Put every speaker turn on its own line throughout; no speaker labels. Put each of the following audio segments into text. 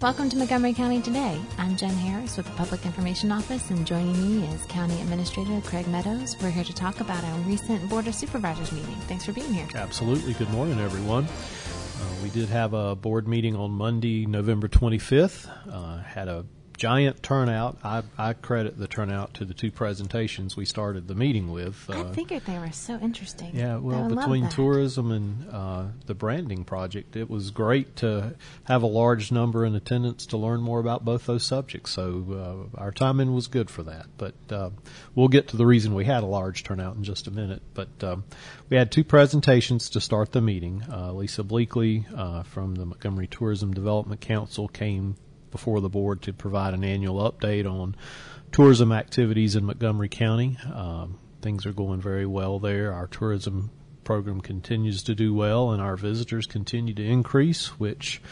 Welcome to Montgomery County Today. I'm Jen Harris with the Public Information Office, and joining me is County Administrator Craig Meadows. We're here to talk about our recent Board of Supervisors meeting. Thanks for being here.
Absolutely. Good morning, everyone. Uh, we did have a board meeting on Monday, November 25th. Uh, had a giant turnout. I, I, credit the turnout to the two presentations we started the meeting with.
Uh, I figured they were so interesting.
Yeah, well, between tourism and uh, the branding project, it was great to have a large number in attendance to learn more about both those subjects. So uh, our timing was good for that. But uh, we'll get to the reason we had a large turnout in just a minute. But um, we had two presentations to start the meeting. Uh, Lisa Bleakley uh, from the Montgomery Tourism Development Council came before the board to provide an annual update on tourism activities in Montgomery County. Um, things are going very well there. Our tourism program continues to do well, and our visitors continue to increase, which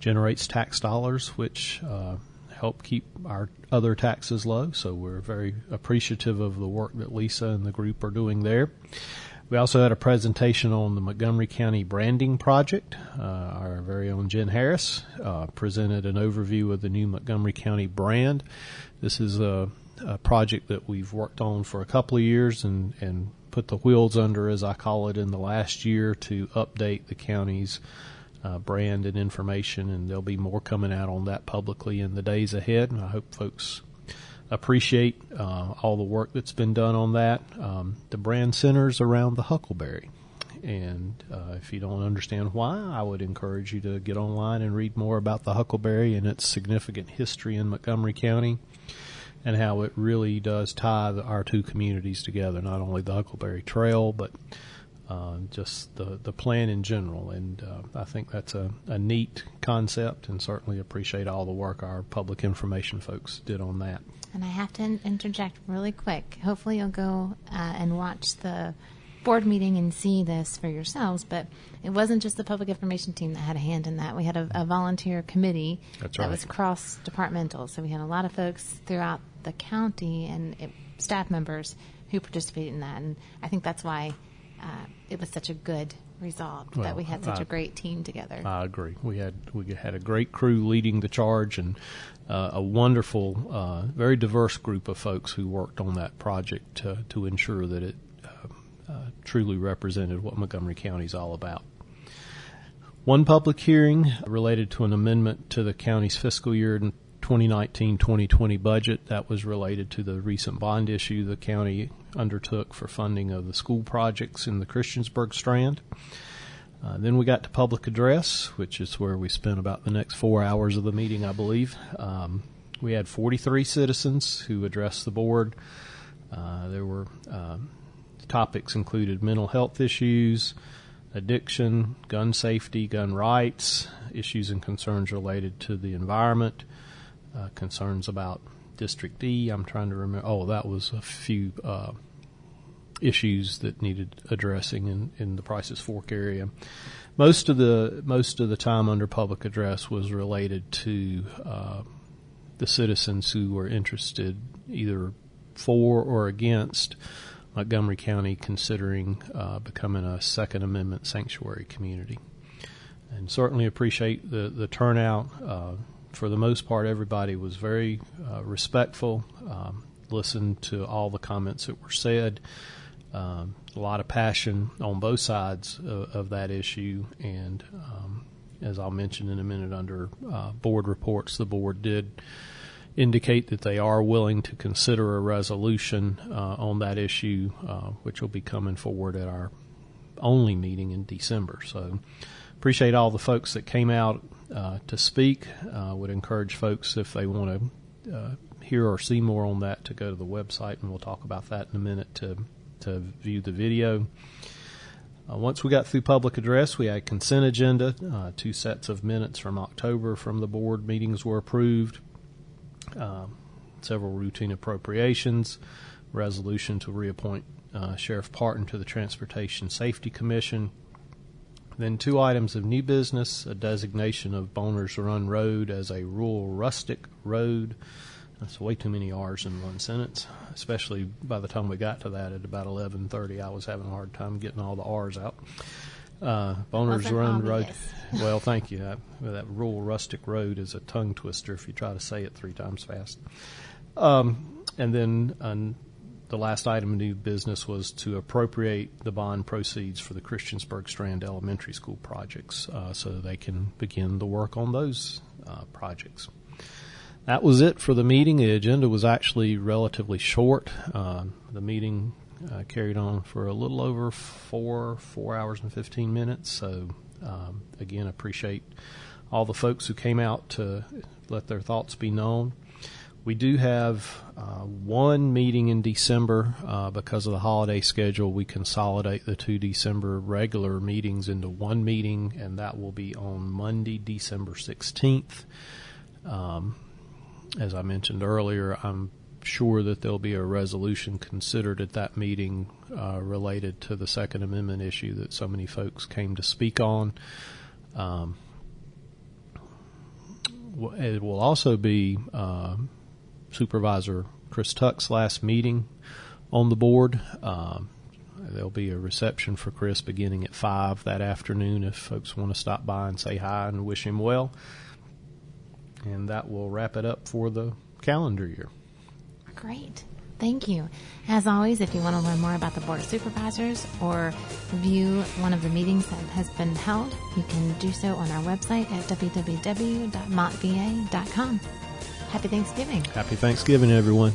generates tax dollars, which uh, help keep our other taxes low. So we're very appreciative of the work that Lisa and the group are doing there. We also had a presentation on the Montgomery County Branding Project. Uh, our very own Jen Harris uh, presented an overview of the new Montgomery County brand. This is a, a, project that we've worked on for a couple of years and, and put the wheels under, as I call it, in the last year to update the county's uh, brand and information, and there'll be more coming out on that publicly in the days ahead. And I hope folks appreciate uh, all the work that's been done on that. Um, the brand centers around the Huckleberry. And uh, if you don't understand why, I would encourage you to get online and read more about the Huckleberry and its significant history in Montgomery County and how it really does tie the, our two communities together, not only the Huckleberry Trail, but uh, just the, the plan in general. And uh, I think that's a, a neat concept and certainly appreciate all the work our public information folks did on that.
And I have to in- interject really quick. Hopefully, you'll go uh, and watch the board meeting and see this for yourselves. But it wasn't just the public information team that had a hand in that. We had a, a volunteer committee
That's
that
right.
was cross departmental. So we had a lot of folks throughout the county and it, staff members who participated in that. And I think that's why uh, it was such a good result
Well,
that we had such
I-
a great team together.
I agree. We had we had a great crew leading the charge, and uh, a wonderful, uh, very diverse group of folks who worked on that project to to ensure that it uh, uh, truly represented what Montgomery County is all about. One public hearing related to an amendment to the county's fiscal year 2019-2020 budget that was related to the recent bond issue the county undertook for funding of the school projects in the Christiansburg Strand. Uh, then we got to public address, which is where we spent about the next four hours of the meeting, I believe. Um, we had 43 citizens who addressed the board. Uh, there were uh, topics included mental health issues, addiction, gun safety, gun rights, issues and concerns related to the environment, uh, concerns about District E. I'm trying to remember. Oh, that was a few uh, issues that needed addressing in, in the Prices Fork area. Most of the most of the time under public address was related to uh, the citizens who were interested either for or against Montgomery County considering uh, becoming a Second Amendment sanctuary community. And certainly appreciate the, the turnout. For the most part, everybody was very uh, respectful, um, listened to all the comments that were said. Um, a lot of passion on both sides of, of that issue, and um, as I'll mention in a minute under uh, board reports, the board did indicate that they are willing to consider a resolution uh, on that issue, uh, which will be coming forward at our only meeting in December. So appreciate all the folks that came out uh, to speak. Uh, would encourage folks if they want to uh, hear or see more on that to go to the website, and we'll talk about that in a minute to to view the video. Uh, once we got through public address, we had consent agenda. Uh, two sets of minutes from October from the board meetings were approved. Um, several routine appropriations, resolution to reappoint uh, Sheriff Partin to the Transportation Safety Commission. Then two items of new business: a designation of Boners Run Road as a rural rustic road. That's way too many R's in one sentence. Especially by the time we got to that at about 11:30, I was having a hard time getting all the R's out. Uh, Boners Run Road. Well, thank you. That, that rural rustic road is a tongue twister if you try to say it three times fast. Um, and then the last item of new business was to appropriate the bond proceeds for the Christiansburg Strand Elementary School projects uh, so they can begin the work on those uh, projects. That was it for the meeting. The agenda was actually relatively short. Uh, the meeting uh, carried on for a little over four four hours and fifteen minutes. So um, again, appreciate all the folks who came out to let their thoughts be known. We do have uh, one meeting in December uh, because of the holiday schedule. We consolidate the two December regular meetings into one meeting, and that will be on Monday, December 16th. Um, as I mentioned earlier, I'm sure that there'll be a resolution considered at that meeting uh, related to the Second Amendment issue that so many folks came to speak on. Um, it will also be uh, Supervisor Chris Tuck's last meeting on the board. Um, there'll be a reception for Chris beginning at 5 that afternoon if folks want to stop by and say hi and wish him well. And that will wrap it up for the calendar year.
Great. Thank you. As always, if you want to learn more about the Board of Supervisors or view one of the meetings that has been held, you can do so on our website at www.montva.com. Happy Thanksgiving.
Happy Thanksgiving, everyone.